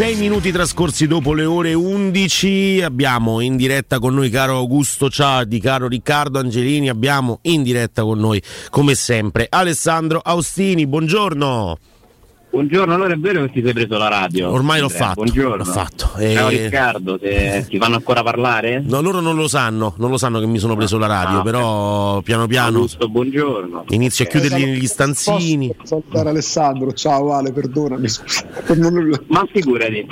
6 minuti trascorsi dopo le ore 11 abbiamo in diretta con noi caro Augusto Ciardi, caro Riccardo Angelini, abbiamo in diretta con noi come sempre Alessandro Austini, buongiorno. Buongiorno, allora è vero che ti sei preso la radio? Ormai l'ho fatto. Buongiorno. L'ho fatto. Ciao e... Riccardo, se... ti fanno ancora parlare? No, loro non lo sanno, non lo sanno che mi sono preso la radio, ah, però piano piano. Augusto, buongiorno. Inizio a chiuderli negli stanzini. Posso salutare Alessandro, ciao Ale, perdonami. Ma figurati.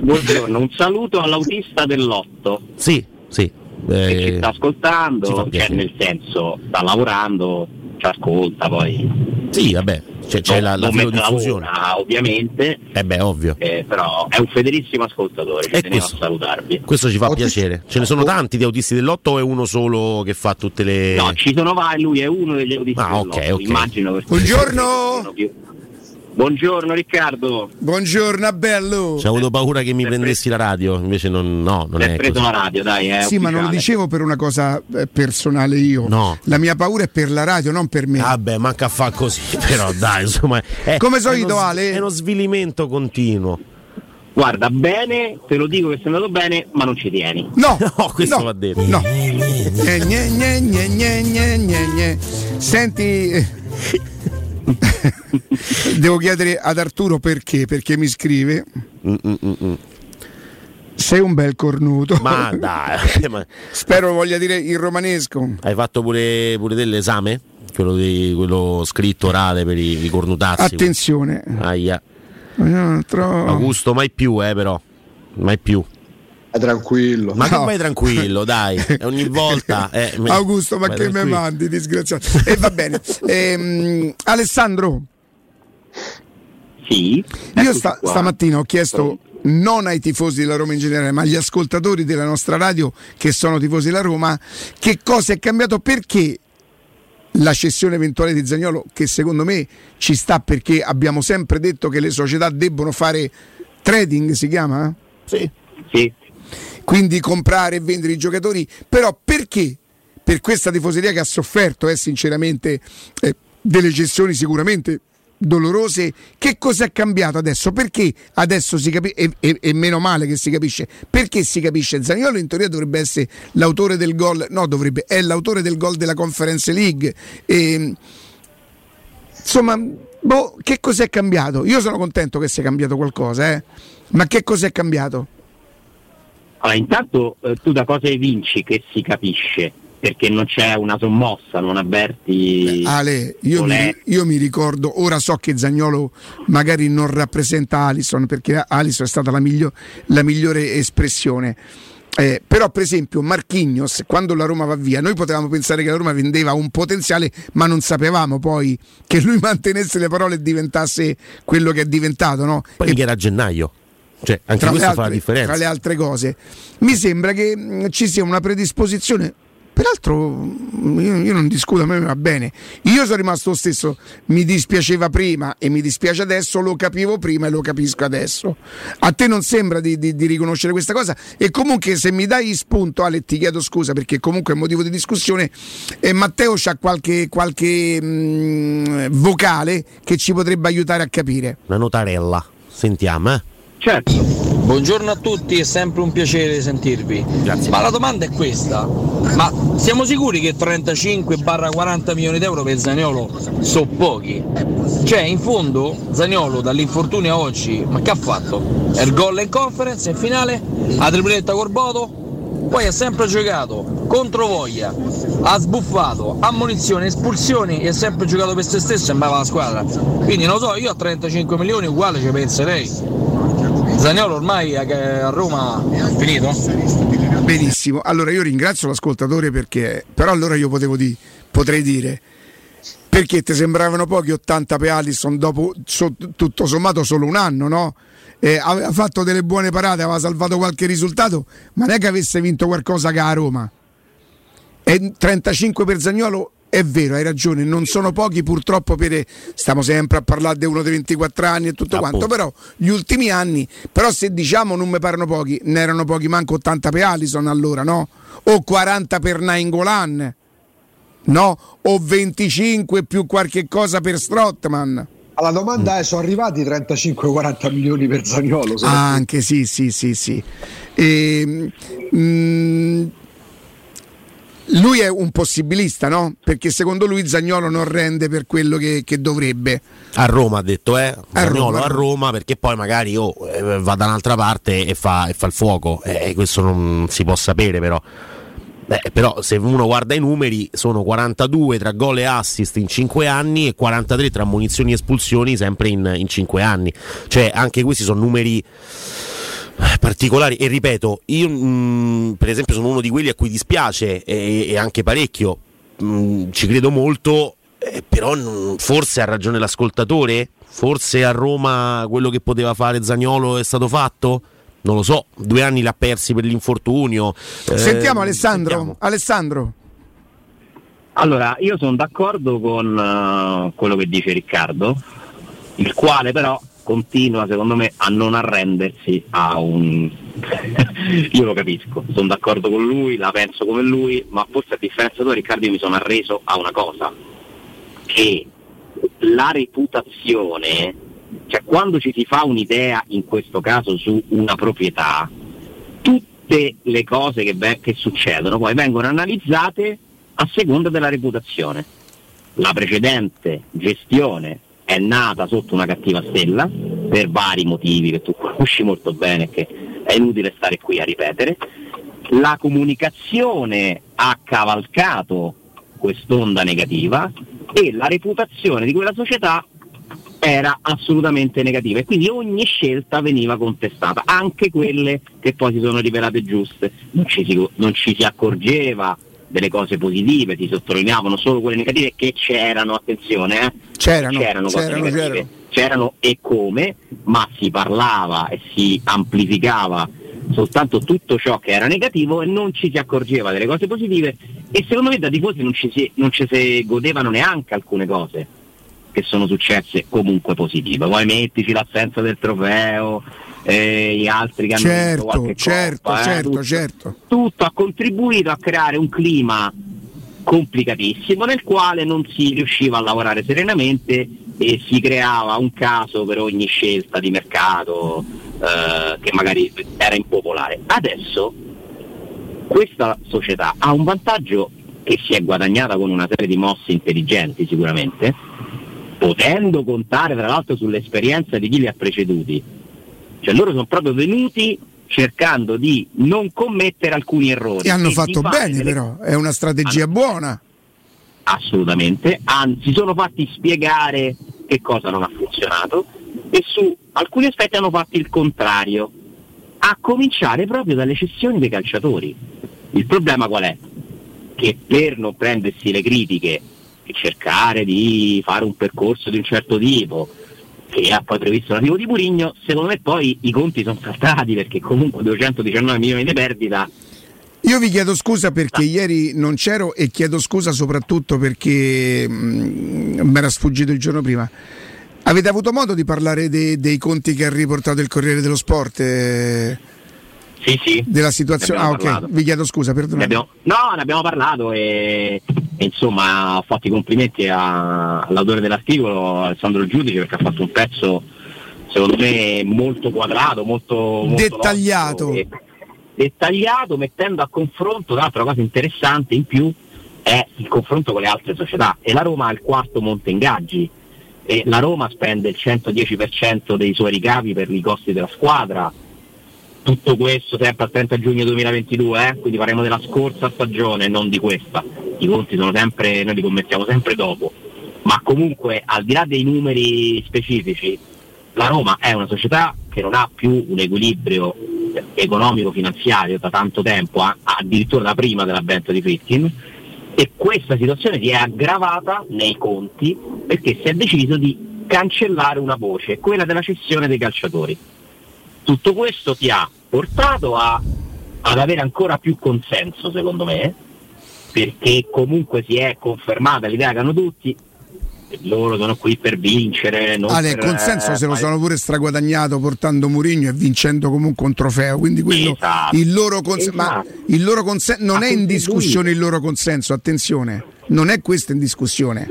Buongiorno, un saluto all'autista dell'otto. Sì, sì. Eh, che ci sta ascoltando, cioè nel senso sta lavorando, ci ascolta poi. Sì, vabbè, c'è, c'è la, la filodiffusione. Lavora, ovviamente. Eh beh, ovvio. Eh, però è un fedelissimo ascoltatore, ci questo, a salutarvi. Questo ci fa Autisti... piacere. Ce ne sono tanti di autisti dell'otto o è uno solo che fa tutte le... No, ci sono vari, lui è uno degli autisti ah, dell'otto, okay, okay. immagino. Buongiorno! Buongiorno Riccardo. Buongiorno bello. C'ho avuto paura che mi Sempre. prendessi la radio, invece non, no, non è preso così. la radio, dai. È sì, ufficiale. ma non lo dicevo per una cosa eh, personale io. No. La mia paura è per la radio, non per me. Vabbè, manca a fare così, però dai, insomma. È, Come solito, uno, Ale? È uno svilimento continuo. Guarda, bene, te lo dico che sei andato bene, ma non ci tieni. No, no questo no, va detto. No. gne, gne, gne, gne, Senti. Devo chiedere ad Arturo perché, perché mi scrive. Mm-mm-mm. Sei un bel cornuto. Ma dai, ma... spero voglia dire il romanesco. Hai fatto pure, pure dell'esame? Quello, di, quello scritto orale per i, i cornutazzi. Attenzione. Aia. No, tro... Augusto, mai più, eh, però. Mai più. Vai tranquillo. Ma no. che vai tranquillo, dai. Ogni volta. Eh, Augusto, ma che me mandi, disgraziato. E va bene. Ehm, Alessandro. Sì. Io sta, stamattina ho chiesto non ai tifosi della Roma in generale, ma agli ascoltatori della nostra radio che sono tifosi della Roma, che cosa è cambiato perché la cessione eventuale di Zagnolo, che secondo me ci sta perché abbiamo sempre detto che le società debbono fare trading, si chiama? Sì. sì. Quindi comprare e vendere i giocatori, però perché? Per questa tifoseria che ha sofferto, eh, sinceramente, eh, delle cessioni sicuramente dolorose. Che cosa è cambiato adesso? Perché adesso si capisce, e, e, meno male che si capisce, perché si capisce? Zaniolo in teoria dovrebbe essere l'autore del gol, no, dovrebbe, è l'autore del gol della Conference League. E, insomma, boh, che cos'è cambiato? Io sono contento che sia cambiato qualcosa, eh? ma che cos'è cambiato? Allora, intanto eh, tu da cosa vinci che si capisce? perché non c'è una sommossa, non avverti. Beh, Ale, io mi, io mi, ricordo, ora so che Zagnolo magari non rappresenta Alison perché Alison è stata la, miglior, la migliore espressione. Eh, però per esempio Marchignos quando la Roma va via noi potevamo pensare che la Roma vendeva un potenziale ma non sapevamo poi che lui mantenesse le parole e diventasse quello che è diventato no? poi e, che era a gennaio cioè, anche tra questo altre, fa la differenza tra le altre cose mi sembra che mh, ci sia una predisposizione Peraltro io, io, non discuto, a me va bene. Io sono rimasto lo stesso, mi dispiaceva prima e mi dispiace adesso, lo capivo prima e lo capisco adesso. A te non sembra di, di, di riconoscere questa cosa? E comunque se mi dai spunto, Ale, ti chiedo scusa perché comunque è motivo di discussione, e Matteo c'ha qualche, qualche mh, vocale che ci potrebbe aiutare a capire. Una notarella, sentiamo. Eh? Certo. Buongiorno a tutti, è sempre un piacere sentirvi. Grazie. Ma la domanda è questa: ma siamo sicuri che 35-40 milioni d'euro per Zagnolo sono pochi? Cioè, in fondo, Zagnolo dall'infortunio a oggi, ma che ha fatto? È il gol in conference in finale? La tripletta Corboto? Poi ha sempre giocato contro voglia, ha sbuffato, ammonizioni, espulsioni e ha sempre giocato per se stesso e andava la squadra. Quindi non lo so, io a 35 milioni uguale ci penserei. Zagnolo ormai a Roma è finito? Benissimo, allora io ringrazio l'ascoltatore perché, però allora io potevo di, potrei dire, perché ti sembravano pochi 80 per Alisson dopo so, tutto sommato solo un anno, no? Eh, aveva fatto delle buone parate, aveva salvato qualche risultato, ma non è che avesse vinto qualcosa che a Roma. E 35 per Zagnolo è vero, hai ragione, non sono pochi purtroppo per stiamo sempre a parlare di uno di 24 anni e tutto ah, quanto, però gli ultimi anni, però se diciamo non mi parano pochi, ne erano pochi manco 80 per Alison allora, no? O 40 per Nainggolan, no? O 25 più qualche cosa per Strottman. alla domanda è: sono arrivati 35-40 milioni per Zagnolo? Ah, anche sì, sì, sì, sì. E, mm, lui è un possibilista, no? Perché secondo lui Zagnolo non rende per quello che, che dovrebbe. A Roma ha detto, eh? Zagnolo a Roma, a Roma perché poi magari oh, eh, va da un'altra parte e fa, e fa il fuoco. Eh, questo non si può sapere però. Beh, però se uno guarda i numeri sono 42 tra gol e assist in 5 anni e 43 tra munizioni e espulsioni sempre in, in 5 anni. Cioè anche questi sono numeri particolari e ripeto, io mh, mm, per esempio sono uno di quelli a cui dispiace e, e anche parecchio, mh, mm, ci credo molto, eh, però mh, forse ha ragione l'ascoltatore, forse a Roma quello che poteva fare Zagnolo è stato fatto? Non lo so, due anni l'ha persi per l'infortunio. Sentiamo eh, Alessandro. Sentiamo. Alessandro. Allora, io sono d'accordo con uh, quello che dice Riccardo, il quale però continua secondo me a non arrendersi a un... io lo capisco, sono d'accordo con lui, la penso come lui, ma forse a differenza tua Riccardo io mi sono arreso a una cosa, che la reputazione, cioè quando ci si fa un'idea, in questo caso su una proprietà, tutte le cose che, beh, che succedono poi vengono analizzate a seconda della reputazione. La precedente gestione è nata sotto una cattiva stella per vari motivi che tu conosci molto bene che è inutile stare qui a ripetere. La comunicazione ha cavalcato quest'onda negativa e la reputazione di quella società era assolutamente negativa e quindi ogni scelta veniva contestata, anche quelle che poi si sono rivelate giuste. Non ci si, non ci si accorgeva delle cose positive, si sottolineavano solo quelle negative che c'erano, attenzione, eh? c'erano, c'erano, c'erano, c'erano. c'erano e come, ma si parlava e si amplificava soltanto tutto ciò che era negativo e non ci si accorgeva delle cose positive e secondo me da tifosi non ci si, non ci si godevano neanche alcune cose che sono successe comunque positive. Poi mettici l'assenza del trofeo, eh, gli altri che hanno certo, vinto qualche certo, coppa, certo, eh, tutto, certo. tutto ha contribuito a creare un clima complicatissimo nel quale non si riusciva a lavorare serenamente e si creava un caso per ogni scelta di mercato eh, che magari era impopolare. Adesso questa società ha un vantaggio che si è guadagnata con una serie di mosse intelligenti sicuramente, potendo contare tra l'altro sull'esperienza di chi li ha preceduti. Cioè loro sono proprio venuti cercando di non commettere alcuni errori. E hanno e fatto bene delle... però, è una strategia hanno... buona. Assolutamente, anzi si sono fatti spiegare che cosa non ha funzionato e su alcuni aspetti hanno fatto il contrario, a cominciare proprio dalle cessioni dei calciatori. Il problema qual è? Che per non prendersi le critiche e cercare di fare un percorso di un certo tipo, che ha poi previsto l'arrivo di Murigno, secondo me poi i conti sono saltati perché comunque 219 milioni di perdita io vi chiedo scusa perché ieri non c'ero e chiedo scusa soprattutto perché mi era sfuggito il giorno prima. Avete avuto modo di parlare dei, dei conti che ha riportato il Corriere dello Sport? Eh? Sì, sì. Della situazione. Ah, ok, parlato. vi chiedo scusa, perdonate. no, ne abbiamo parlato e, insomma ho fatto i complimenti a, all'autore dell'articolo, Alessandro Giudice, perché ha fatto un pezzo secondo me molto quadrato, molto, molto dettagliato. E, dettagliato, mettendo a confronto, tra l'altro la cosa interessante in più è il confronto con le altre società. E la Roma ha il quarto monte ingaggi. E la Roma spende il 110% dei suoi ricavi per i costi della squadra, tutto questo sempre al 30 giugno 2022, eh? quindi parliamo della scorsa stagione, non di questa. I conti sono sempre, noi li commettiamo sempre dopo. Ma comunque al di là dei numeri specifici, la Roma è una società che non ha più un equilibrio economico-finanziario da tanto tempo, addirittura da prima dell'avvento di Fritkin, e questa situazione si è aggravata nei conti perché si è deciso di cancellare una voce, quella della cessione dei calciatori. Tutto questo ti ha portato a, ad avere ancora più consenso, secondo me, perché comunque si è confermata l'idea che hanno tutti, loro sono qui per vincere. Non Ale, per, consenso eh, se lo sono pure straguadagnato portando Murigno e vincendo comunque un trofeo. Quindi quello, esatto, il loro, cons- esatto. il loro consenso non Ma è in discussione lui. il loro consenso, attenzione, non è questo in discussione.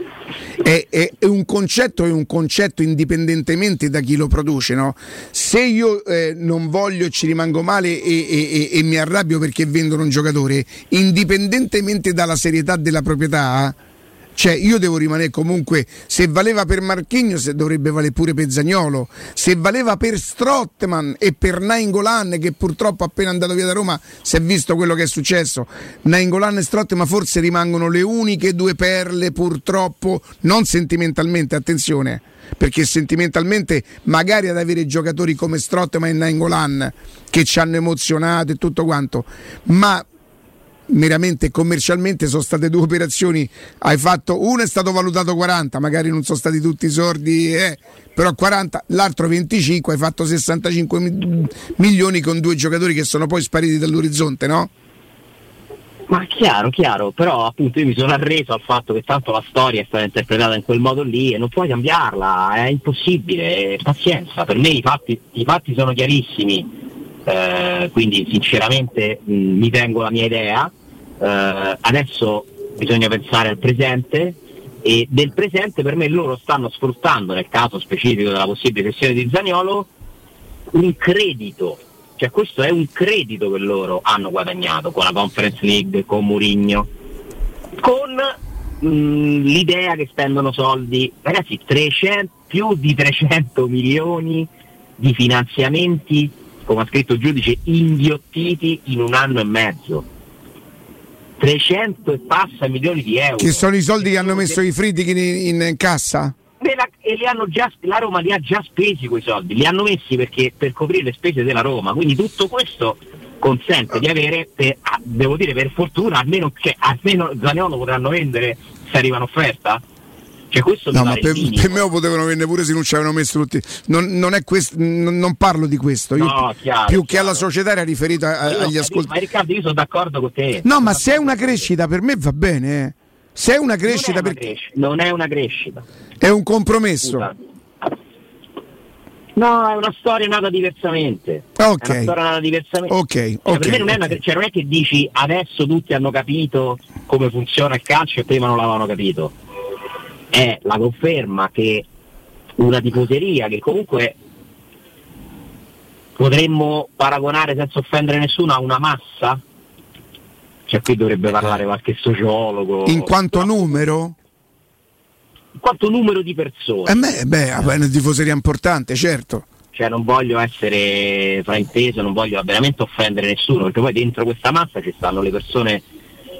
È, è, è, un concetto è un concetto indipendentemente da chi lo produce. No? Se io eh, non voglio e ci rimango male e, e, e, mi arrabbio perché vendono un giocatore, indipendentemente dalla serietà della proprietà, cioè io devo rimanere comunque, se valeva per Marchignos dovrebbe valere pure per Zagnolo, se valeva per Strottman e per Nainggolan che purtroppo appena andato via da Roma si è visto quello che è successo, Nainggolan e Strottman forse rimangono le uniche due perle purtroppo, non sentimentalmente, attenzione perché sentimentalmente magari ad avere giocatori come Strottman e Nainggolan che ci hanno emozionato e tutto quanto, ma meramente commercialmente sono state due operazioni. Hai fatto uno è stato valutato 40 magari non sono stati tutti sordi eh, però 40 l'altro 25 hai fatto 65 milioni con due giocatori che sono poi spariti dall'orizzonte no? Ma chiaro, chiaro, però appunto io mi sono arreso al fatto che tanto la storia è stata interpretata in quel modo lì e non puoi cambiarla, è impossibile, pazienza, per me i fatti, i fatti sono chiarissimi, eh, quindi sinceramente mh, mi tengo la mia idea, eh, adesso bisogna pensare al presente e del presente per me loro stanno sfruttando nel caso specifico della possibile sessione di Zagnolo un credito, cioè questo è un credito che loro hanno guadagnato con la Conference League, con Murigno, con mh, l'idea che spendono soldi, ragazzi 300, più di 300 milioni di finanziamenti come ha scritto il giudice, inghiottiti in un anno e mezzo. 300 e passa milioni di euro. Che sono i soldi che hanno messo i Friedkin in, in cassa? e li hanno già, la Roma li ha già spesi quei soldi, li hanno messi perché, per coprire le spese della Roma, quindi tutto questo consente di avere, per, devo dire per fortuna, almeno, cioè, almeno Zaniolo potranno vendere se arriva un'offerta, cioè, questo no, ma per, per, me lo potevano vendere pure se non ci avevano messo tutti. Non, non, questo, non, non parlo di questo. Io, no, chiaro, più chiaro. che alla società era riferita a, agli ascoltatori. Ma Riccardo, io sono d'accordo con te. No, ma se è una crescita, per me va bene. Eh. Se è una crescita, non è una, crescita. Non è una crescita. È un compromesso. Scusa. No, è una storia nata diversamente. Ok. È una storia nata diversamente. Ok, cioè, okay, per me non, è una, cioè, non è che dici adesso tutti hanno capito come funziona il calcio e prima non l'avevano capito è la conferma che una tifoseria che comunque potremmo paragonare senza offendere nessuno a una massa? Cioè qui dovrebbe parlare qualche sociologo. In quanto numero? In quanto numero di persone. Eh beh, beh, è una tifoseria importante, certo. Cioè non voglio essere frainteso, non voglio veramente offendere nessuno, perché poi dentro questa massa ci stanno le persone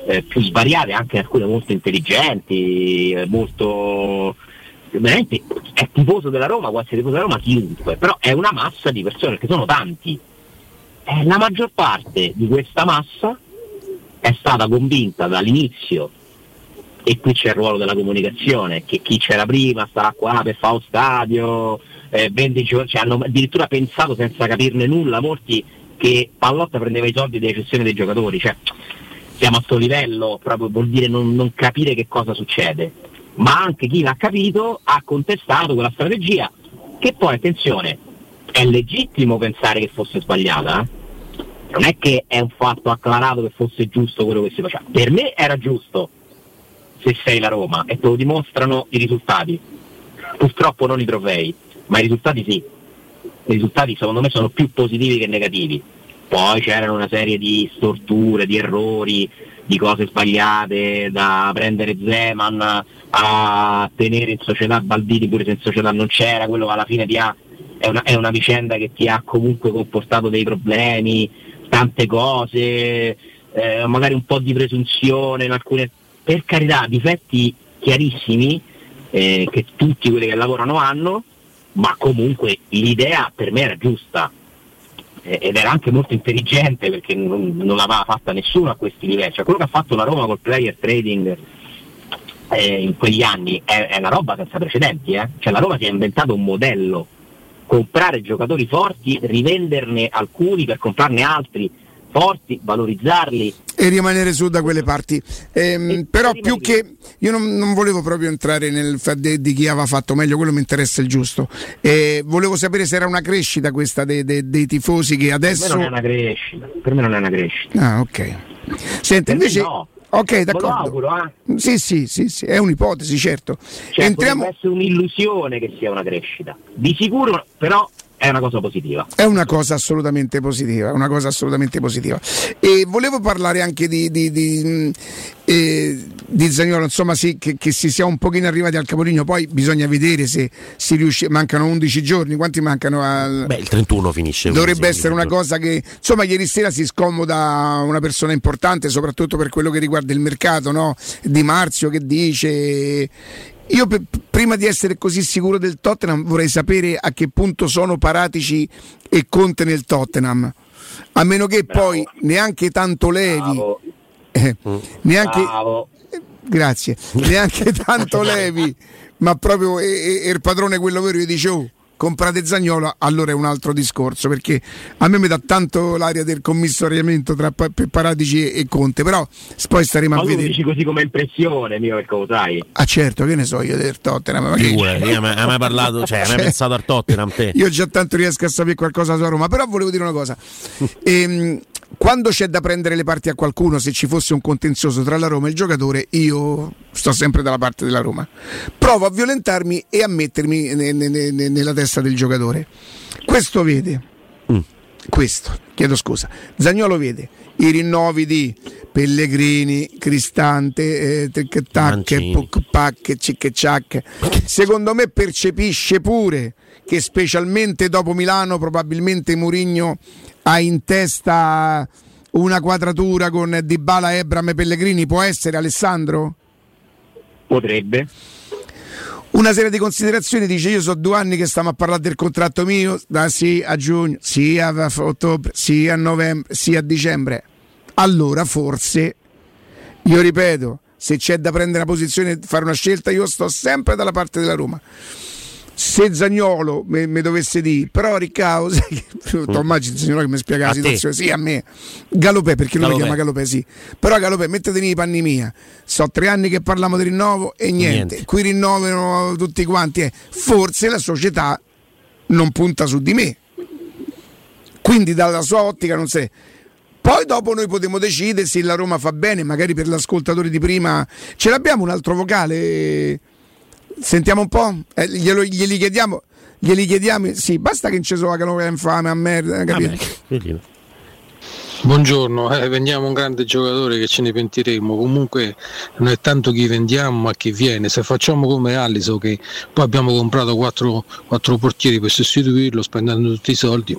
eh, più svariate, anche alcune molto intelligenti, eh, molto veramente è tifoso della Roma, quasi tifoso della Roma chiunque, però è una massa di persone, perché sono tanti. Eh, la maggior parte di questa massa è stata convinta dall'inizio, e qui c'è il ruolo della comunicazione, che chi c'era prima starà qua per fare un stadio, eh, 20 giorni, cioè hanno addirittura pensato senza capirne nulla, molti che Pallotta prendeva i soldi delle cessioni dei giocatori, cioè siamo a questo livello, proprio vuol dire non, non, capire che cosa succede, ma anche chi l'ha capito ha contestato quella strategia, che poi attenzione, è legittimo pensare che fosse sbagliata, eh? non è che è un fatto acclarato che fosse giusto quello che si faceva, per me era giusto se sei la Roma e te lo dimostrano i risultati, purtroppo non i trofei, ma i risultati sì, i risultati secondo me sono più positivi che negativi poi c'erano una serie di storture, di errori, di cose sbagliate, da prendere Zeman a tenere in società Baldini pure se in società non c'era, quello alla fine ti ha, è, una, è una vicenda che ti ha comunque comportato dei problemi, tante cose, eh, magari un po' di presunzione in alcune... Per carità, difetti chiarissimi eh, che tutti quelli che lavorano hanno, ma comunque l'idea per me era giusta ed era anche molto intelligente perché non, non l'aveva fatta nessuno a questi livelli. Cioè, quello che ha fatto la Roma col player trading eh, in quegli anni è, è, una roba senza precedenti. Eh? Cioè, la Roma si è inventato un modello, comprare giocatori forti, rivenderne alcuni per comprarne altri forti, valorizzarli. E rimanere su da quelle parti. Ehm, però più che io non, non, volevo proprio entrare nel di, di, chi aveva fatto meglio, quello mi interessa il giusto. Eh, volevo sapere se era una crescita questa dei, dei, dei, tifosi che adesso. Per me non è una crescita. Per me non è una crescita. Ah, ok. Senti, invece, no. Ok, d'accordo. Me lo auguro, eh. Sì, sì, sì, sì, è un'ipotesi, certo. Cioè, Entriamo... essere un'illusione che sia una crescita. Di sicuro, però, è una cosa positiva. È una cosa assolutamente positiva, una cosa assolutamente positiva. E volevo parlare anche di, di, di, mh, eh, di Zagnolo, insomma sì, che, che, si sia un pochino arrivati al capolineo, poi bisogna vedere se si riesce, mancano 11 giorni, quanti mancano? Al... Beh, il 31 finisce. Dovrebbe essere una cosa che, insomma, ieri sera si scomoda una persona importante, soprattutto per quello che riguarda il mercato, no? Di Marzio che dice io p- prima di essere così sicuro del Tottenham vorrei sapere a che punto sono Paratici e Conte nel Tottenham. A meno che Bravo. poi neanche tanto Levi, eh, neanche, Bravo. grazie, neanche tanto Levi, ma proprio il padrone quello vero, io dicevo comprate Zagnolo, allora è un altro discorso, perché a me mi dà tanto l'aria del commissariamento tra Pa- Paratici e Conte, però poi staremo Ma a vedere. dici così come impressione, mio, perché lo sai. Ah certo, che ne so io del Tottenham, ma che- Figurati, hai mai, hai mai parlato, cioè, hai mai Cioè, pensato al Tottenham te? Io già tanto riesco a sapere qualcosa sulla Roma, però volevo dire una cosa. Ehm, quando c'è da prendere le parti a qualcuno, se ci fosse un contenzioso tra la Roma e il giocatore, io sto sempre dalla parte della Roma. Provo a violentarmi e a mettermi ne- ne- ne- nella testa del giocatore. Questo vede, Mm. questo, chiedo scusa, Zagnolo vede i rinnovi di Pellegrini, Cristante, eh, Tic Tac, Mancini. Puc Pac, Cic Ciac. Secondo me percepisce pure che specialmente dopo Milano probabilmente Mourinho ha in testa una quadratura con Dybala, Ebram e Pellegrini, può essere Alessandro? Potrebbe. Una serie di considerazioni dice io so due anni che stiamo a parlare del contratto mio, da sì a giugno, sì a ottobre, sì a novembre, sì a dicembre. Allora forse, io ripeto, se c'è da prendere una posizione fare una scelta, io sto sempre dalla parte della Roma. Se Zagnolo mi dovesse dire, però che tu immagini Zagnolo che mi spiega la te? situazione, sì a me, Galopè perché lui mi Galopè. chiama Galopè, sì, però Galopè mettete nei panni mia, so tre anni che parliamo di rinnovo e niente, Niente. qui rinnovano tutti quanti, eh. forse la società non punta su di me, quindi dalla sua ottica non sei. Poi dopo noi potremo decidere se la Roma fa bene, magari per l'ascoltatore di prima. Ce l'abbiamo un altro vocale? Sentiamo un po'? Eh, glielo- glieli chiediamo? Glieli chiediamo? Sì, basta che sono la canova infame a merda, capito? Vabbè, vedi. Buongiorno, eh, vendiamo un grande giocatore che ce ne pentiremo, comunque non è tanto chi vendiamo ma chi viene, se facciamo come Allison che poi abbiamo comprato quattro, quattro portieri per sostituirlo spendendo tutti i soldi,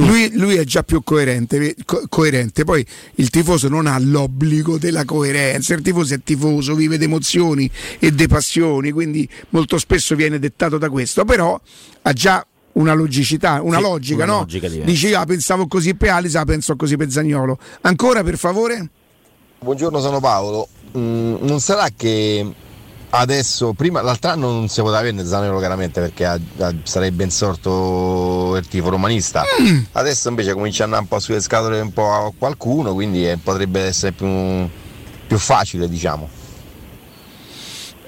Lui, lui è già più coerente, co- coerente, poi il tifoso non ha l'obbligo della coerenza, il tifoso è tifoso, vive di emozioni e di passioni, quindi molto spesso viene dettato da questo, però ha già una logicità, una Sì, logica, una no? logica. Dici, ah, pensavo così per Alisa, penso così per Zagnolo. Ancora, per favore? Buongiorno, sono Paolo. Mm, non sarà che adesso, prima, l'altro anno non si poteva averne Zanero chiaramente perché ha- ha- sarebbe insorto il tifo romanista. Adesso invece comincia a andare un po' sulle scatole un po' a qualcuno, quindi eh, potrebbe essere più, più facile, diciamo.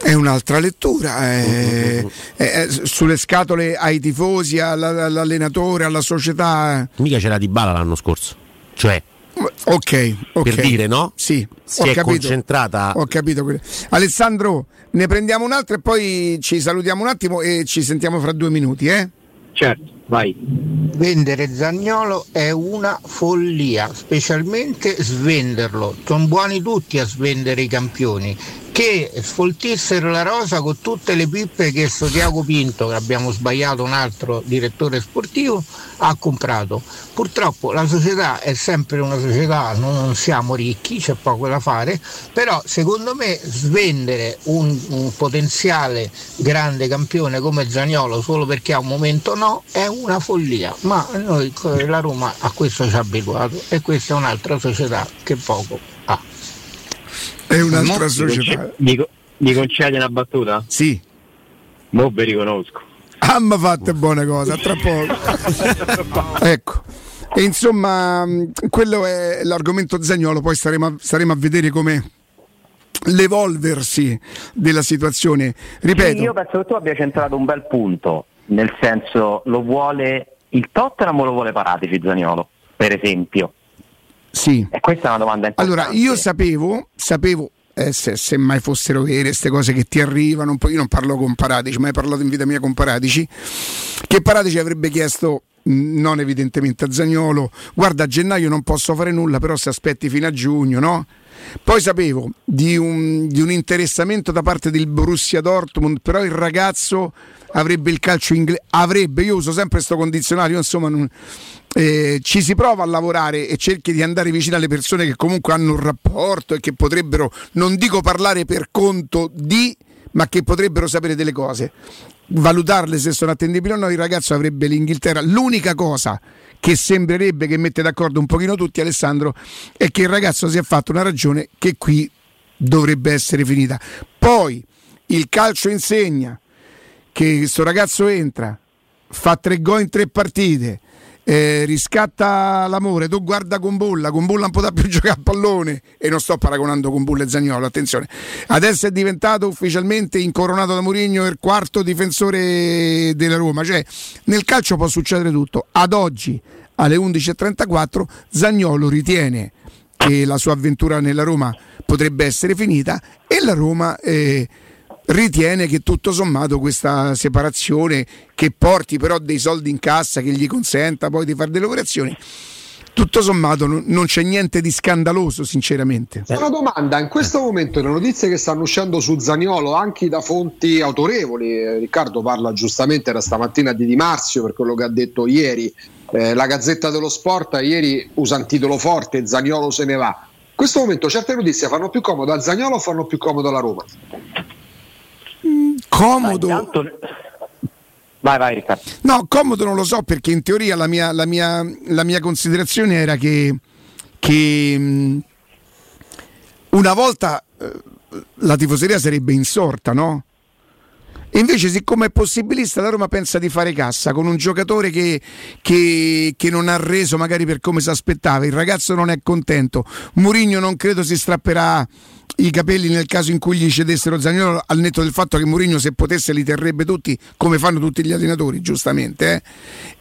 È un'altra lettura, eh, eh, eh, sulle scatole ai tifosi, alla- all'allenatore, alla società. Mica c'era di bala l'anno scorso. Cioè, Ok, ok. per dire, no? Sì, Si ho è capito. concentrata. Ho capito. Alessandro, ne prendiamo un altro e poi ci salutiamo un attimo e ci sentiamo fra due minuti, eh? Certo, vai. Vendere Zagnolo è una follia, specialmente svenderlo. Sono buoni tutti a svendere i campioni. Che sfoltissero la rosa con tutte le pippe che sto Tiago Pinto, che abbiamo sbagliato un altro direttore sportivo, ha comprato. Purtroppo la società è sempre una società, non siamo ricchi, c'è poco da fare, però secondo me svendere un, un potenziale grande campione come Zagnolo solo perché a un momento no è una follia, ma noi la Roma a questo ci ha abituato e questa è un'altra società che poco. È un'altra società. conce- mi co- mi concedi una battuta? Sì. Mo vi riconosco. Ah, ma fatte buone cose, a tra poco. ecco. E insomma, mh, quello è l'argomento Zagnolo, poi staremo a, staremo a vedere come l'evolversi della situazione. Ripeto, Sì, io penso che tu abbia centrato un bel punto, nel senso lo vuole il Tottenham o lo vuole Paratici Zaniolo, per esempio. Sì. E questa è una domanda importante. Allora, io sapevo, sapevo eh, se, se, mai fossero vere queste cose che ti arrivano, io non parlo con Paratici, mai parlato in vita mia con Paratici, che Paratici avrebbe chiesto non evidentemente a Zagnolo, guarda a gennaio non posso fare nulla, però se aspetti fino a giugno, no? Poi sapevo di un, di un interessamento da parte del Borussia Dortmund, però il ragazzo avrebbe il calcio inglese, avrebbe, io uso sempre questo condizionario, insomma non, eh, ci si prova a lavorare e cerchi di andare vicino alle persone che comunque hanno un rapporto e che potrebbero, non dico parlare per conto di, ma che potrebbero sapere delle cose valutarle se sono attendibili o no, il ragazzo avrebbe l'Inghilterra. L'unica cosa che sembrerebbe che mette d'accordo un pochino tutti, Alessandro, è che il ragazzo si è fatto una ragione che qui dovrebbe essere finita. Poi il calcio insegna che questo ragazzo entra, fa tre gol in tre partite, eh, riscatta l'amore, tu guarda con Bulla, con Bulla non potrà più giocare a pallone e non sto paragonando con Bulla e Zagnolo, attenzione. Adesso è diventato ufficialmente incoronato da Mourinho il quarto difensore della Roma, cioè nel calcio può succedere tutto. Ad oggi alle 11:34 Zagnolo ritiene che la sua avventura nella Roma potrebbe essere finita e la Roma eh, ritiene che tutto sommato questa separazione che porti però dei soldi in cassa che gli consenta poi di fare delle operazioni tutto sommato non c'è niente di scandaloso sinceramente. Una domanda. In questo momento le notizie che stanno uscendo su Zaniolo anche da fonti autorevoli eh, Riccardo parla giustamente era stamattina di Di Marzio per quello che ha detto ieri eh, la Gazzetta dello Sport ieri usa un titolo forte Zaniolo se ne va. In questo momento certe notizie fanno più comodo a Zagnolo o fanno più comodo alla Roma? Comodo. Intanto... Vai, vai Riccardo. No, comodo non lo so perché in teoria la mia, la mia, la mia considerazione era che, che una volta eh, la tifoseria sarebbe insorta, no? Invece, siccome è possibilista, la Roma pensa di fare cassa con un giocatore che, che, che non ha reso magari per come si aspettava. Il ragazzo non è contento. Murigno non credo si strapperà i capelli nel caso in cui gli cedessero Zagnolo al netto del fatto che Mourinho se potesse li terrebbe tutti come fanno tutti gli allenatori giustamente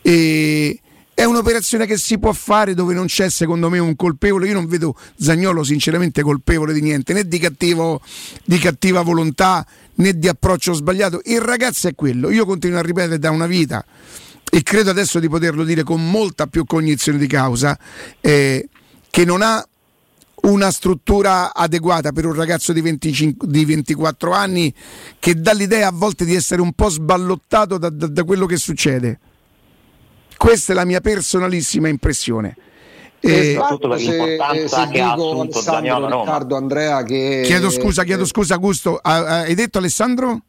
eh? e è un'operazione che si può fare dove non c'è secondo me un colpevole. Io non vedo Zagnolo sinceramente colpevole di niente né di, cattivo, di cattiva volontà né di approccio sbagliato. Il ragazzo è quello. Io continuo a ripetere da una vita e credo adesso di poterlo dire con molta più cognizione di causa eh, che non ha una struttura adeguata per un ragazzo di, 25, di 24 anni che dà l'idea a volte di essere un po' sballottato da, da, da quello che succede. Questa è la mia personalissima impressione. E soprattutto per l'importanza se, che ha assunto Zaniolo Riccardo Andrea che chiedo scusa chiedo scusa Augusto hai detto Alessandro?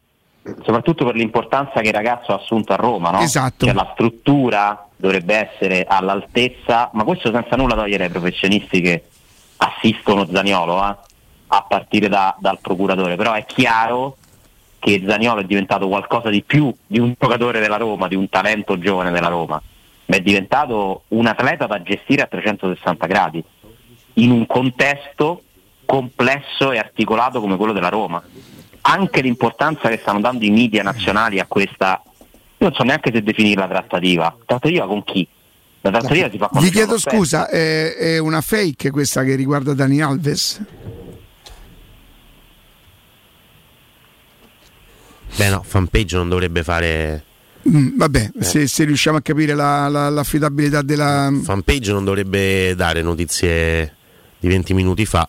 soprattutto per l'importanza che il ragazzo ha assunto a Roma no? esatto cioè la struttura dovrebbe essere all'altezza ma questo senza nulla togliere ai professionisti che assistono Zaniolo eh, a partire da, dal procuratore, però è chiaro che Zaniolo è diventato qualcosa di più di un giocatore della Roma, di un talento giovane della Roma, ma è diventato un atleta da gestire a 360 gradi, in un contesto complesso e articolato come quello della Roma. Anche l'importanza che stanno dando i media nazionali a questa, io non so neanche se definirla trattativa, trattativa con chi? La trattativa si fa Gli chiedo scusa, è, è, una fake questa che riguarda Dani Alves? Beh no, fanpage non dovrebbe fare... Mm, vabbè, eh. se, se, riusciamo a capire la, la, l'affidabilità della... Fanpage non dovrebbe dare notizie di 20 minuti fa.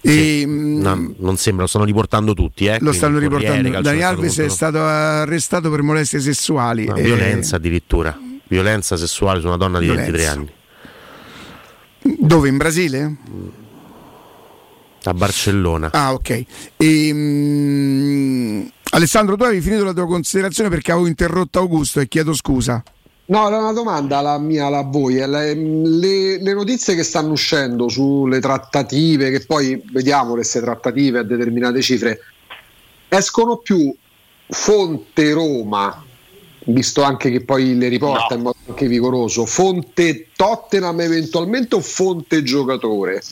E, no, non sembra, lo stanno riportando tutti. Eh, lo stanno riportando. Dani Alves è stato arrestato per molestie sessuali. No, e... Violenza addirittura violenza sessuale su una donna di violenza. 23 anni. Dove? In Brasile? A Barcellona. Ah, ok. E, um, Alessandro, tu avevi finito la tua considerazione perché avevo interrotto Augusto e chiedo scusa. No, era una domanda la mia, la voi. Le, le, le, notizie che stanno uscendo sulle trattative, che poi vediamo queste trattative a determinate cifre, escono più fonte Roma visto anche che poi le riporta no. in modo anche vigoroso, fonte Tottenham eventualmente o fonte giocatore?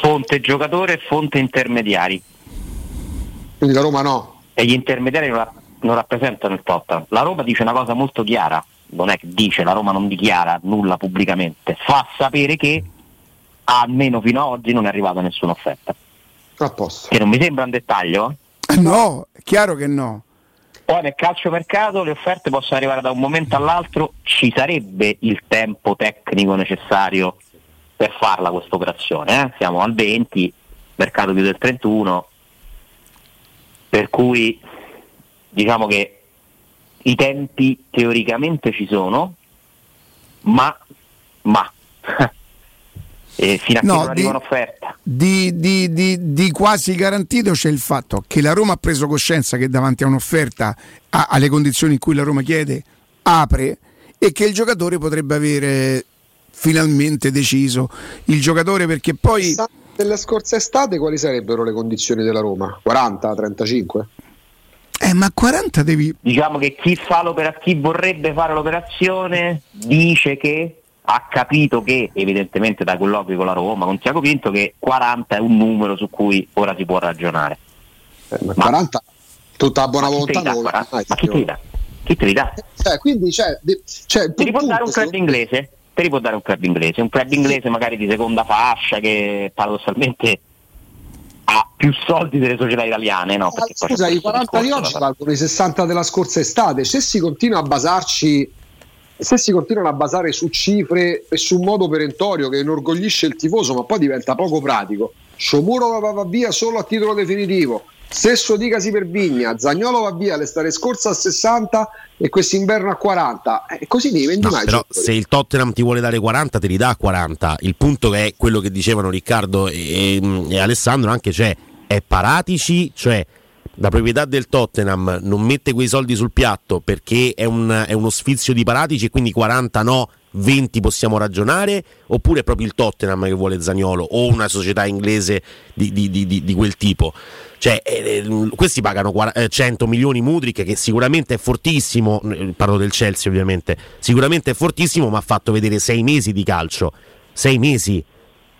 Fonte giocatore e fonte intermediari. Quindi la Roma no? E gli intermediari non, non rappresentano il Tottenham. La Roma dice una cosa molto chiara, non è che dice, la Roma non dichiara nulla pubblicamente, fa sapere che almeno fino ad oggi non è arrivata nessuna offerta. A posto. Che non mi sembra un dettaglio. eh. No, è chiaro che no. Poi nel calciomercato le offerte possono arrivare da un momento all'altro, ci sarebbe il tempo tecnico necessario per farla questa operazione. eh. Siamo al 20, mercato più del 31, per cui diciamo che i tempi teoricamente ci sono, ma, ma eh, fino a che No, non arriva un'offerta. Di, di- di- di quasi garantito c'è il fatto che la Roma ha preso coscienza che davanti a un'offerta, a- alle condizioni in cui la Roma chiede, apre e che il giocatore potrebbe avere finalmente deciso. Il giocatore perché poi... Sa- Della scorsa estate quali sarebbero le condizioni della Roma? 40, 35? Eh, ma 40 devi... Diciamo che chi, chi vorrebbe fare l'operazione dice che ha capito che, evidentemente da colloqui con la Roma, con Tiago Pinto, che 40 è un numero su cui ora si può ragionare. Eh, ma 40 tutta la buona Ma volontà li dà non lo 40? mai, Ma chi te li dà? Chi te li dà? Cioè, quindi cioè, il Te li può dare un club secondo- inglese? Te li può dare un club inglese, un club inglese magari di seconda fascia che paradossalmente ha più soldi delle società italiane, no? Perché Scusa, i questo 40 di oggi valgono i 60 della scorsa estate. Se si continua a basarci, se si continuano a basare su cifre e su un modo perentorio che inorgoglisce il tifoso, ma poi diventa poco pratico. Sciomuro va, va via solo a titolo definitivo. Stesso dicasi per Vigna, Zagnolo va via l'estate scorsa a 60 e quest'inverno a 40. E così ne vendi No, mai. però se il Tottenham ti vuole dare 40 te li dà 40 il punto è quello che dicevano Riccardo e, e Alessandro anche cioè è Paratici cioè la proprietà del Tottenham non mette quei soldi sul piatto perché è, un- è uno sfizio di Paratici e quindi 40 no 20 possiamo ragionare? Oppure è proprio il Tottenham che vuole Zagnolo o una società inglese di, di- di- di- quel tipo? Cioè, eh, eh, questi pagano quar- eh, 100 milioni Mudrik che sicuramente è fortissimo eh, parlo del Chelsea ovviamente sicuramente è fortissimo ma ha fatto vedere 6 mesi di calcio. 6 mesi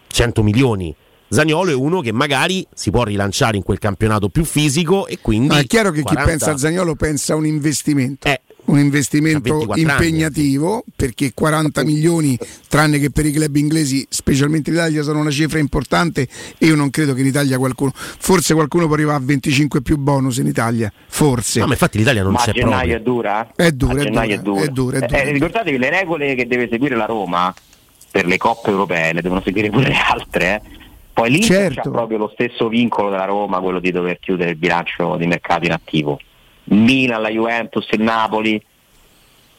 100 milioni. Zagnolo è uno che magari si può rilanciare in quel campionato più fisico e quindi Ma è chiaro che 40 chi pensa a Zagnolo pensa a un investimento. Eh, un investimento 24 anni. impegnativo perché 40 milioni, tranne che per i club inglesi, specialmente in Italia, sono una cifra importante e io non credo che in Italia qualcuno, forse qualcuno può arrivare a 25 più bonus in Italia, forse. no, ma infatti l'Italia non Ma c'è gennaio proprio è dura? È dura, A è gennaio dura, è dura, è dura. Eh, ricordatevi le regole che deve seguire la Roma per le coppe europee, le devono seguire pure le altre. eh. Poi l'Inter Certo. ha proprio lo stesso vincolo della Roma, quello di dover chiudere il bilancio di mercato in attivo. Milan, la Juventus, il Napoli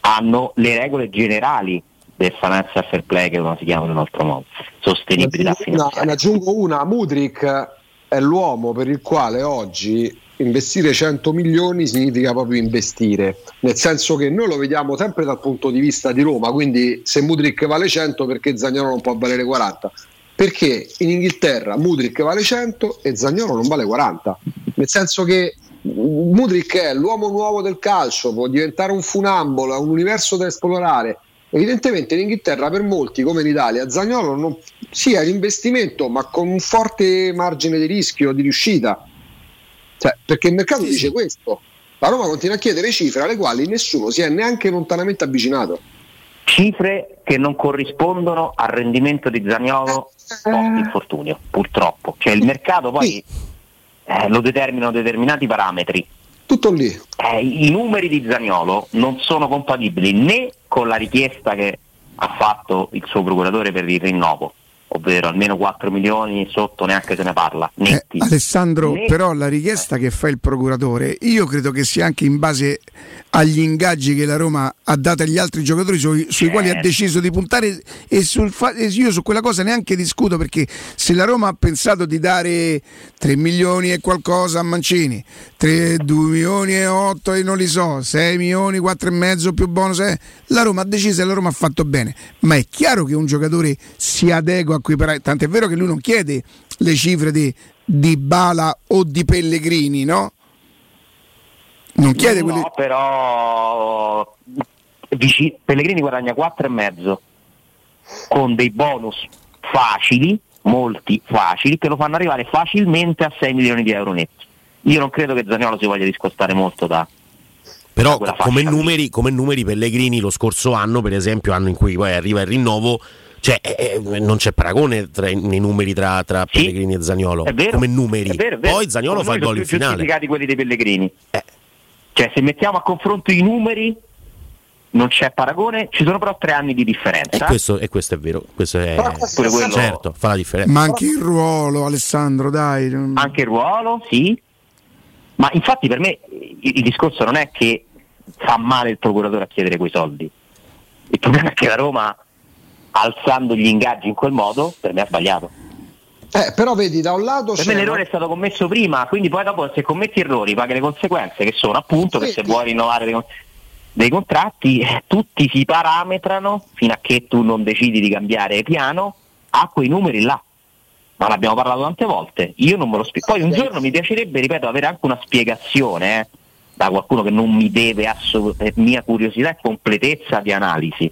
hanno le regole generali del financial fair play che non si chiamano in un altro modo, sostenibilità Ne finanziaria. aggiungo una, Mudrik è l'uomo per il quale oggi investire 100 milioni significa proprio investire, nel senso che noi lo vediamo sempre dal punto di vista di Roma, quindi se Mudrik vale 100 perché Zagnolo non può valere 40? Perché in Inghilterra Mudrik vale 100 e Zagnolo non vale 40, nel senso che Mudrik è l'uomo nuovo del calcio, può diventare un funambolo, è un universo da esplorare. Evidentemente in Inghilterra per molti, come in Italia, Zagnolo non, sì, è un investimento, ma con un forte margine di rischio, di riuscita. Cioè, perché il mercato dice questo. La Roma continua a chiedere cifre alle quali nessuno si è neanche lontanamente avvicinato. Cifre che non corrispondono al rendimento di Zagnolo post infortunio, purtroppo. Cioè il mercato poi eh, lo determinano determinati parametri. Tutto lì. Eh, I numeri di Zagnolo non sono compatibili né con la richiesta che ha fatto il suo procuratore per il rinnovo, ovvero almeno 4 milioni sotto neanche se ne parla. Eh, Netti. Alessandro, Né- però la richiesta che fa il procuratore, io credo che sia anche in base agli ingaggi che la Roma ha dato agli altri giocatori sui, sui quali ha Certo. deciso di puntare e, fa- e io su quella cosa neanche discuto perché se la Roma ha pensato di dare 3 milioni e qualcosa a Mancini, 3, 2 milioni e 8 e non li so, 6 milioni, 4 e mezzo più bonus, eh, la Roma ha deciso e la Roma ha fatto bene, ma è chiaro che un giocatore si adegua a quei parametri, tant'è vero che lui non chiede le cifre di, di Bala o di Pellegrini, no? Non chiede no, quelli... però vici- Pellegrini guadagna 4 e mezzo con dei bonus facili, molti facili, che lo fanno arrivare facilmente a 6 milioni di euro netti. Io non credo che Zaniolo si voglia discostare molto da, Però come numeri, come numeri Pellegrini lo scorso anno, per esempio, anno in cui poi arriva il rinnovo, Cioè, eh, eh, non c'è paragone tra, nei numeri tra, tra Sì. Pellegrini e Zagnolo. È vero, come numeri. è vero, è vero. Poi Zagnolo fa Secondo il gol in sono più finale. quelli dei Pellegrini. Eh. Cioè, se mettiamo a confronto i numeri, non c'è paragone, ci sono però tre anni di E differenza. questo, e questo è vero. Questo è, Pure quello- certo, fa la differenza. Ma anche il ruolo, Alessandro, dai. Anche il ruolo, sì. Ma infatti per me il, il discorso non è che fa male il procuratore a chiedere quei soldi. Il problema è che la Roma, alzando gli ingaggi in quel modo, per me ha sbagliato. Eh, però vedi, da un lato Per me l'errore è stato commesso prima, quindi poi dopo se commetti errori paghi le conseguenze, che sono appunto che se vuoi rinnovare dei, dei contratti, eh, tutti si parametrano fino a che tu non decidi di cambiare piano a quei numeri là. Ma l'abbiamo parlato tante volte, io non me lo spiego. Poi un giorno mi piacerebbe, ripeto, avere anche una spiegazione eh, da qualcuno che non mi deve assolutamente, mia curiosità e completezza di analisi.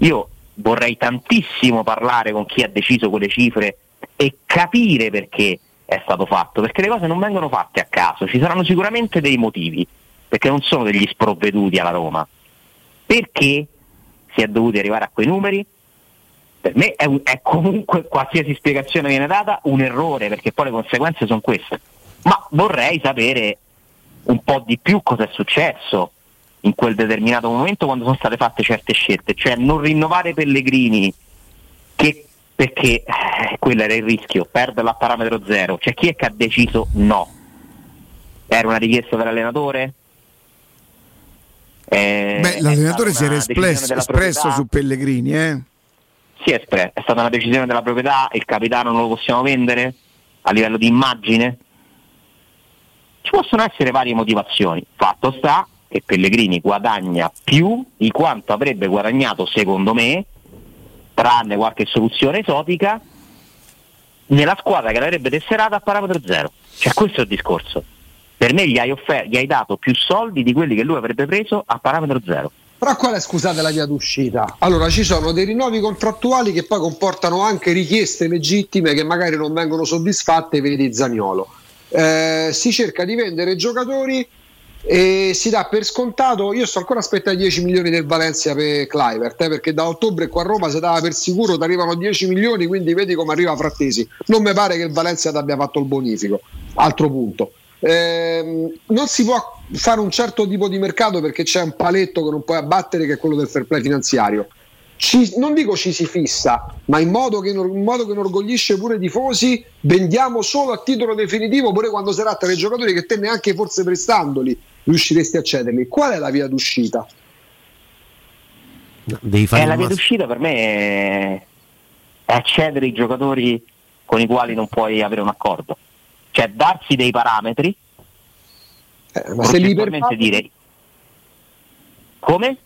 Io vorrei tantissimo parlare con chi ha deciso quelle cifre e capire perché è stato fatto, perché le cose non vengono fatte a caso, ci saranno sicuramente dei motivi, perché non sono degli sprovveduti alla Roma. Perché si è dovuti arrivare a quei numeri? Per me è, è comunque, qualsiasi spiegazione viene data, un errore, perché poi le conseguenze sono queste. Ma vorrei sapere un po' di più cosa è successo in quel determinato momento quando sono state fatte certe scelte, cioè non rinnovare Pellegrini che- perché eh, quello era il rischio, perderlo a parametro zero, cioè chi è che ha deciso no? Era una richiesta dell'allenatore? Eh, Beh, l'allenatore si era espresso, espresso su Pellegrini, eh? Sì, è espre- è stata una decisione della proprietà, il capitano non lo possiamo vendere a livello di immagine. Ci possono essere varie motivazioni. Fatto sta che Pellegrini guadagna più di quanto avrebbe guadagnato, secondo me, tranne qualche soluzione esotica, nella squadra che l'avrebbe tesserata a parametro zero. Cioè questo è il discorso. Per me gli hai, offer- gli hai dato più soldi di quelli che lui avrebbe preso a parametro zero. Però qual è, scusate, la via d'uscita? Allora, ci sono dei rinnovi contrattuali che poi comportano anche richieste legittime che magari non vengono soddisfatte, vedi Zagnolo. Eh, si cerca di vendere giocatori e si dà per scontato, io sto ancora aspettando i 10 milioni del Valencia per Clivert, eh, perché da ottobre qua a Roma si dava per sicuro ti arrivano 10 milioni, quindi vedi come arriva Frattesi. Non mi pare che il Valencia ti abbia fatto il bonifico. Altro punto. Ehm, non si può fare un certo tipo di mercato perché c'è un paletto che non puoi abbattere che è quello del fair play finanziario. Ci- non dico ci si fissa, ma in modo, che, in modo che inorgoglisce pure i tifosi, vendiamo solo a titolo definitivo, pure quando si tratta dei giocatori che te neanche forse prestandoli riusciresti a cederli. Qual è la via d'uscita? Devi fare Eh, la via massimo. d'uscita per me è, è accedere ai giocatori con i quali non puoi avere un accordo. Cioè darsi dei parametri, Eh, ma se li concettualmente dire come?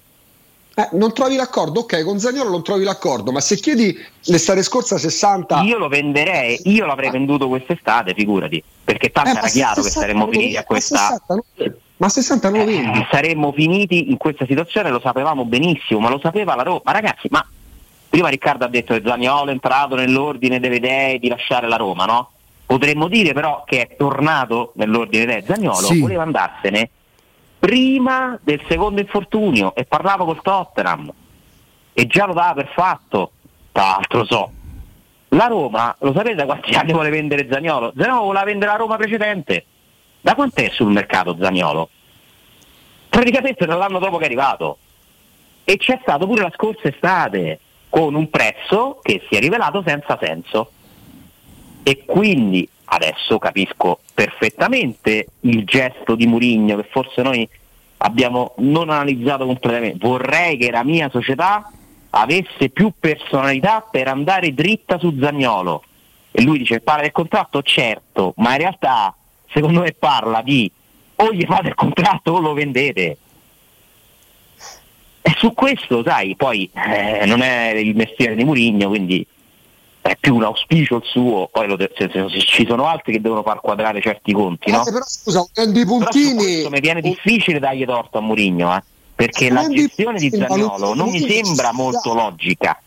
Eh, non trovi l'accordo, ok, con Zagnolo non trovi l'accordo, ma se chiedi l'estate scorsa 60 Io lo venderei, io l'avrei venduto quest'estate, figurati, perché tanto Eh, era chiaro che 60 saremmo finiti a questa... ma 60 non- ma 60 non lo vendi. Eh, saremmo finiti in questa situazione, lo sapevamo benissimo, ma lo sapeva la Roma. Ma ragazzi, ma prima Riccardo ha detto che Zaniolo è entrato nell'ordine delle idee di lasciare la Roma, no? Potremmo dire però che è tornato nell'ordine delle idee. Zaniolo Sì. voleva andarsene prima del secondo infortunio e parlava col Tottenham e già lo dava per fatto, tra l'altro so. La Roma, lo sapete da quanti anni vuole vendere Zaniolo? Zaniolo voleva vendere la Roma precedente. Da quant'è sul mercato Zaniolo? Praticamente dall'anno dopo che è arrivato. E c'è stato pure la scorsa estate, con un prezzo che si è rivelato senza senso. E quindi adesso capisco perfettamente il gesto di Murigno che forse noi abbiamo non analizzato completamente. Vorrei che la mia società avesse più personalità per andare dritta su Zagnolo. E lui dice parla del contratto? Certo, ma in realtà secondo me parla di o gli fate il contratto o lo vendete. E su questo, sai, poi eh, non è il mestiere di Murigno, quindi è più un auspicio il suo, poi lo se- se- ci sono altri che devono far quadrare certi conti, no? Eh, però scusa, prendi puntini. mi viene difficile dargli torto a Murigno, eh, perché la gestione di Zagnolo non mi sembra molto logica.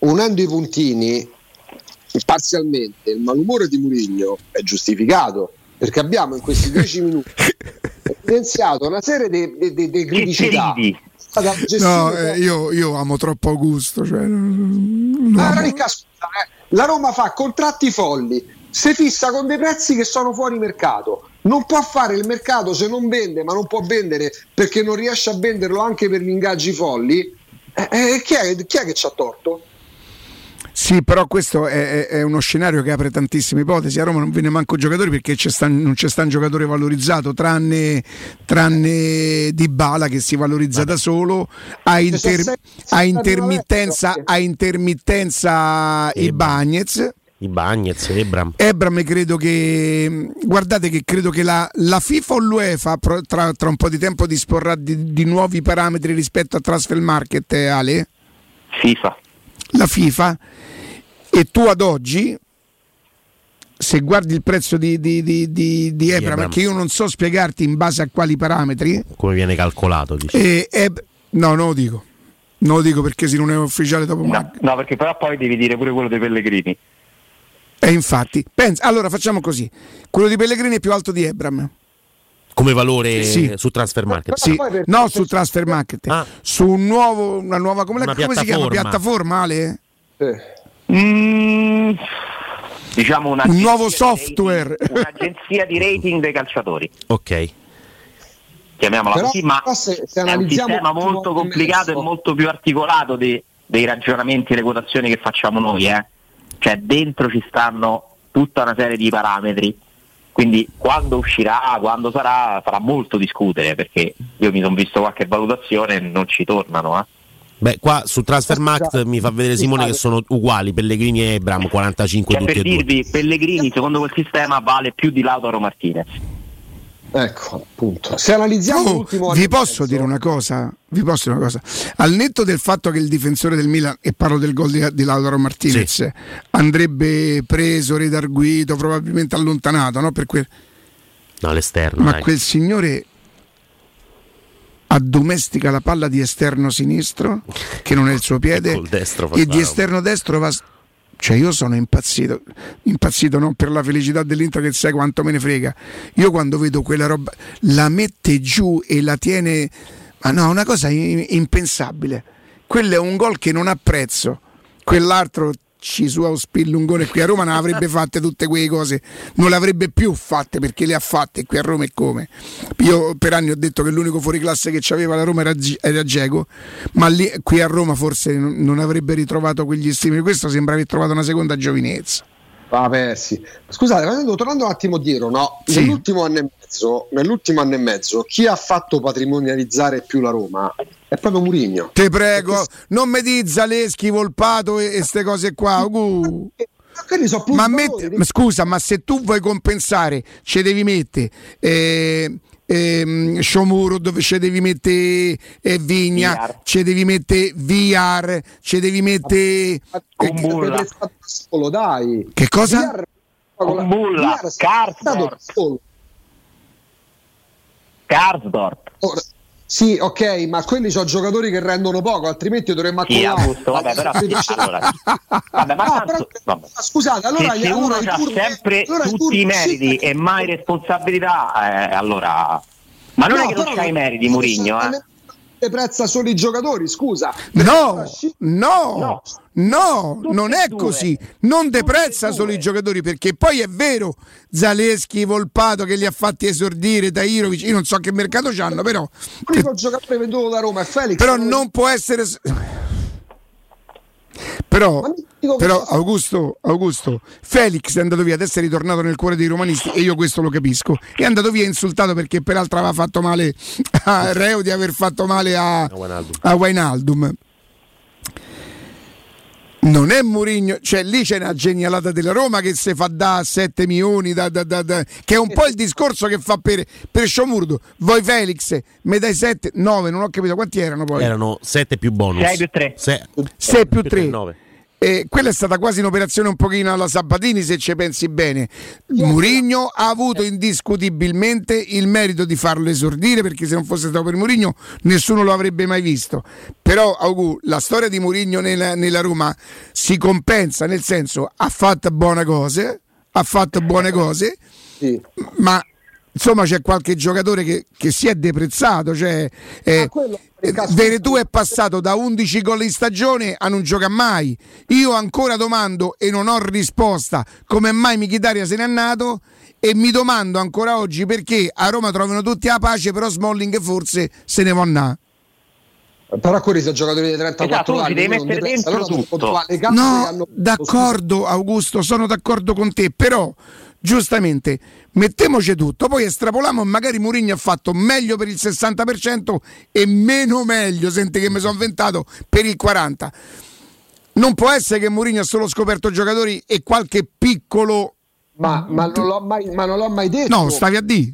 Unendo i puntini parzialmente il malumore di Murigno è giustificato perché abbiamo in questi dieci minuti evidenziato una serie di, di- di- di Che No, eh, io, io, amo troppo Augusto. Cioè, ah, Ricca, scusa, eh. La Roma fa contratti folli, si fissa con dei prezzi che sono fuori mercato. Non può fare il mercato se non vende, ma non può vendere perché non riesce a venderlo anche per gli ingaggi folli. Eh, eh, chi, è, chi è che ci ha torto? Sì, però questo è, è, uno scenario che apre tantissime ipotesi. A Roma non viene manco giocatori perché c'è sta, non c'è sta un giocatore valorizzato, tranne, tranne Di Bala che si valorizza da solo, a, inter, a intermittenza, a intermittenza i Bagnez. I Bagnez, Ebram. Ebram credo che guardate che credo che la, la FIFA o l'UEFA tra, tra, un po' di tempo disporrà di, di nuovi parametri rispetto a transfer market, Ale? FIFA la FIFA e tu ad oggi se guardi il prezzo di, di, di, di, di Ebram, che io non so spiegarti in base a quali parametri, come viene calcolato, e, e, no, non lo dico, non lo dico perché se non è ufficiale dopo. No, no, perché però poi devi dire pure quello dei Pellegrini. E infatti, pensa, allora facciamo così: quello di Pellegrini è più alto di Ebram. Come valore sì. su transfer market? Sì. No, su transfer market, ah. su un nuovo, una nuova come, una come si chiama? Piattaforma, Ale? Sì. Mm, diciamo un nuovo software. Di, un'agenzia di rating dei calciatori. Ok. Chiamiamola Però, così, ma se, se è un sistema molto complicato e molto più articolato di, dei ragionamenti e le quotazioni che facciamo noi. Eh? Cioè dentro ci stanno tutta una serie di parametri quindi quando uscirà, quando sarà, farà molto discutere perché io mi sono visto qualche valutazione e non ci tornano. Eh. Beh, qua su Transfermarkt mi fa vedere Simone che sono uguali Pellegrini e Ebram 45 cioè, tutti per e dirvi, due. Pellegrini secondo quel sistema vale più di Lautaro Martinez. Ecco, appunto. Se analizziamo oh, l'ultimo vi posso mezzo... dire una cosa? Vi posso dire una cosa? Al netto del fatto che il difensore del Milan, e parlo del gol di, di Lautaro Martinez, sì. andrebbe preso, redarguito, probabilmente allontanato, no? Per quel... No, all'esterno. Ma dai. quel signore addomestica la palla di esterno sinistro, che non è il suo piede, e di esterno destro va cioè io sono impazzito, impazzito non per la felicità dell'Inter che sai quanto me ne frega. Io quando vedo quella roba la mette giù e la tiene, ma no, una cosa impensabile. Quello è un gol che non ha prezzo. Quell'altro ci su Spillungone qui a Roma non avrebbe fatte tutte quelle cose, non le avrebbe più fatte perché le ha fatte qui a Roma e come. Io per anni ho detto che l'unico fuoriclasse che aveva la Roma era, era Geco, ma lì, qui a Roma forse non avrebbe ritrovato quegli stimoli. Questo sembra aver trovato una seconda giovinezza. Vabbè, sì. Scusate, tornando un attimo dietro, no? Sì. Nell'ultimo, anno e mezzo, nell'ultimo anno e mezzo, chi ha fatto patrimonializzare più la Roma è proprio Murigno. Te prego, Perché... non mi di Zaleschi, Volpato e queste cose qua. Uh. So ma, met- ma scusa, ma se tu vuoi compensare, ci devi mettere eh, ehm, Shomuro dove ci devi mettere eh, Vigna, ci devi mettere VR, ci devi mettere Kumbulla. Eh, dai. Che cosa? Kumbulla, Karsdorp. Karsdorp. Sì, ok, ma quelli sono giocatori che rendono poco, altrimenti dovremmo sì, Augusto, vabbè, però allora, vabbè, ma no, tanto, però, scusate, allora se, se uno ha sempre allora tutti i meriti e mai responsabilità, eh, allora ma non no, è che non c'hai i meriti Murigno, eh? Prezza solo i giocatori, scusa. No, no, no, no non è così. Non deprezza solo i giocatori perché poi è vero, Zaleschi, Volpato che li ha fatti esordire, Tairovic, io non so che mercato c'hanno, però... L'unico giocatore venduto da Roma è Felix. Però non può essere... Però, però Augusto, Augusto, Felix è andato via, adesso è ritornato nel cuore dei romanisti e io questo lo capisco. È andato via insultato perché peraltro aveva fatto male a Reo di aver fatto male a, a Wijnaldum non è Murigno, cioè lì c'è una genialata della Roma che si fa da 7 milioni, da, da, da, che è un po' il discorso che fa per, per Sciomurdo. Voi Felix, me dai 7, 9, non ho capito quanti erano poi. Erano 7 più bonus. 6 più 3. 6 più 3. 9. Eh, quella è stata quasi un'operazione un pochino alla Sabatini se ci pensi bene Murigno ha avuto indiscutibilmente il merito di farlo esordire perché se non fosse stato per Murigno nessuno lo avrebbe mai visto però Augu, la storia di Murigno nella, nella Roma si compensa nel senso ha fatto buone cose ha fatto buone cose sì. ma insomma c'è qualche giocatore che, che si è deprezzato. Cioè, eh, Ah, quello- Veretù è passato da 11 gol in stagione a non gioca mai. Io ancora domando e non ho risposta come mai Michitaria se n'è andato e mi domando ancora oggi perché a Roma trovano tutti la pace, però Smalling forse se ne va andare. Però quelli sono giocatori di 34 Esatto, anni. devi mettere dentro Allora sono tutto. No, d'accordo Augusto, sono d'accordo con te, però giustamente mettiamoci tutto, poi estrapoliamo magari Mourinho ha fatto meglio per il 60% e meno meglio, senti che mi sono inventato, per il 40%. Non può essere che Mourinho ha solo scoperto giocatori e qualche piccolo... Ma, ma non l'ho mai, ma non l'ho mai detto. No, stavi a D.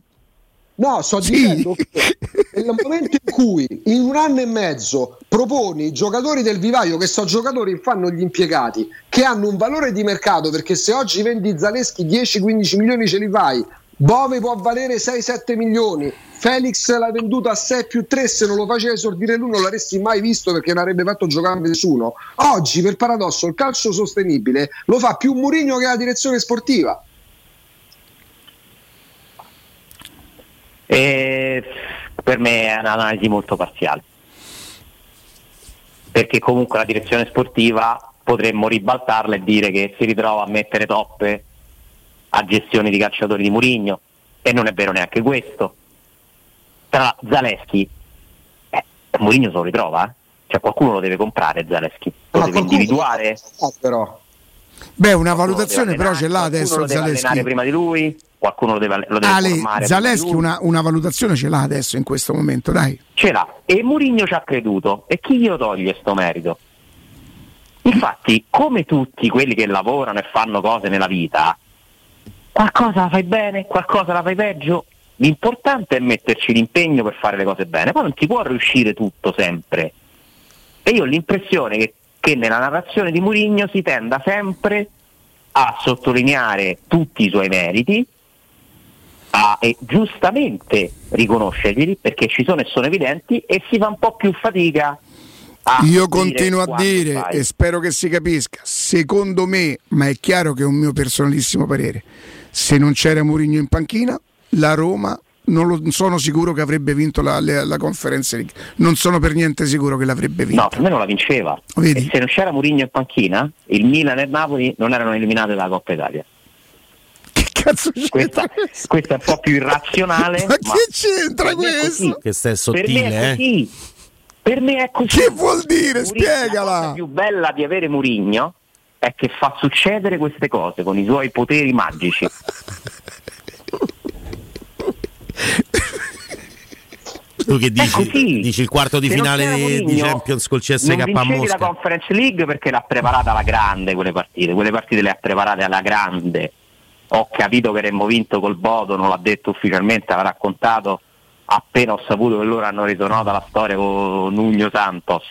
No, sto Sì. dicendo che nel momento in cui in un anno e mezzo proponi i giocatori del vivaio, che sono giocatori fanno gli impiegati, che hanno un valore di mercato, perché se oggi vendi Zaleschi 10-15 milioni ce li fai, Bove può valere 6-7 milioni, Felix l'hai venduto a 6 più 3, se non lo faceva esordire lui non l'avresti mai visto perché non avrebbe fatto giocare nessuno. Oggi, per paradosso, il calcio sostenibile lo fa più Murigno che la direzione sportiva. E per me è un'analisi molto parziale. Perché comunque la direzione sportiva potremmo ribaltarla e dire che si ritrova a mettere toppe a gestione di calciatori di Murigno e non è vero neanche questo. Tra Zaleschi, eh, Murigno se lo ritrova, eh? cioè qualcuno lo deve comprare Zaleschi, lo Ma deve individuare. Ah, però. Beh, una valutazione deve però ce l'ha adesso deve Zaleschi. prima di lui, qualcuno lo deve, lo deve Ale, formare. Zaleschi una, una valutazione ce l'ha adesso in questo momento, dai. ce l'ha e Mourinho ci ha creduto e chi glielo toglie sto merito? Infatti, come tutti quelli che lavorano e fanno cose nella vita, qualcosa la fai bene, qualcosa la fai peggio. L'importante è metterci l'impegno per fare le cose bene, poi non ti può riuscire tutto sempre. E io ho l'impressione che, che nella narrazione di Mourinho si tenda sempre a sottolineare tutti i suoi meriti, a, e giustamente riconoscerli perché ci sono e sono evidenti e si fa un po' più fatica a Io dire continuo a dire fai. e spero che si capisca, secondo me, ma è chiaro che è un mio personalissimo parere, se non c'era Mourinho in panchina, la Roma non, lo- sono sicuro che avrebbe vinto la, la, la Conference League. Non sono per niente sicuro che l'avrebbe vinta. No, per me non la vinceva. Vedi? E se non c'era Mourinho in panchina, il Milan e il Napoli non erano eliminate dalla Coppa Italia. Cazzo Questa, questa è un po' più irrazionale. Ma che c'entra per me è questo? così. Che stai Per me è sottile, eh? Per me è così. Che vuol dire? Mourinho- La cosa Spiegala. più bella di avere Murigno è che fa succedere queste cose con i suoi poteri magici. Tu che È dici? così. Dici il quarto di Se finale c'era di, Champions col CSK non a Mosca. la Conference League perché l'ha preparata alla grande quelle partite, quelle partite le ha preparate alla grande. Ho capito che avremmo vinto col Bodo, non l'ha detto ufficialmente, l'ha raccontato appena ho saputo che loro hanno ritornato alla storia con Nugno Santos.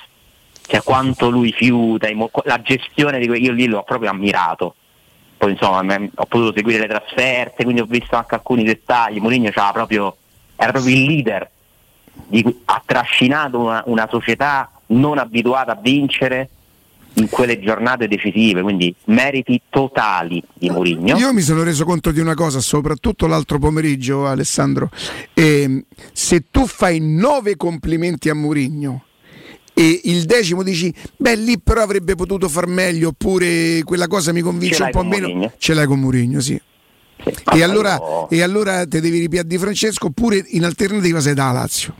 Cioè quanto lui fiuta, la gestione di que- io lì l'ho proprio ammirato. Poi insomma ho potuto seguire le trasferte, quindi ho visto anche alcuni dettagli. Mourinho era proprio il leader di ha trascinato una, una società non abituata a vincere in quelle giornate decisive, quindi meriti totali di Mourinho. Io mi sono reso conto di una cosa, soprattutto l'altro pomeriggio, Alessandro. Ehm, se tu fai nove complimenti a Mourinho e il decimo dici, beh, lì però avrebbe potuto far meglio, oppure quella cosa mi convince Ce un po' meno, Mourinho? ce l'hai con Mourinho, sì. Sì, E allora, io- e allora te devi ripiare di Francesco, oppure in alternativa sei da Lazio.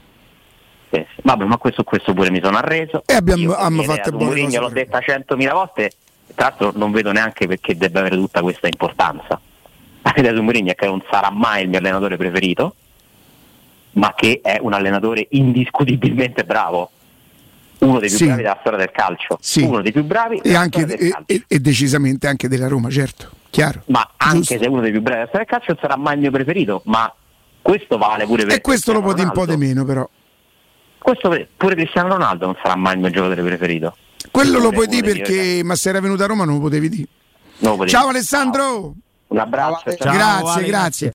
Sì, sì. Vabbè, ma questo, questo pure mi sono arreso. E abbiamo- abbiamo fatto buone cose l'ho detta centomila volte, tra l'altro non vedo neanche perché debba avere tutta questa importanza. L'idea su Mourinho è che non sarà mai il mio allenatore preferito, ma che è un allenatore indiscutibilmente bravo. Uno dei più Sì. bravi della storia del calcio. Sì. Uno dei più bravi E, anche, e, e- e decisamente anche della Roma, certo, chiaro. ma anche Giusto. se uno dei più bravi della storia del calcio non sarà mai il mio preferito, ma questo vale pure per E questo lo può dire un po' di meno, però. Questo pure Cristiano Ronaldo non sarà mai il mio giocatore preferito. Quello lo puoi dire perché, ma se era venuto a Roma non lo potevi dire. Non lo potevo Ciao dire. Alessandro! Un abbraccio. Ciao, ciao. grazie, Ale, grazie.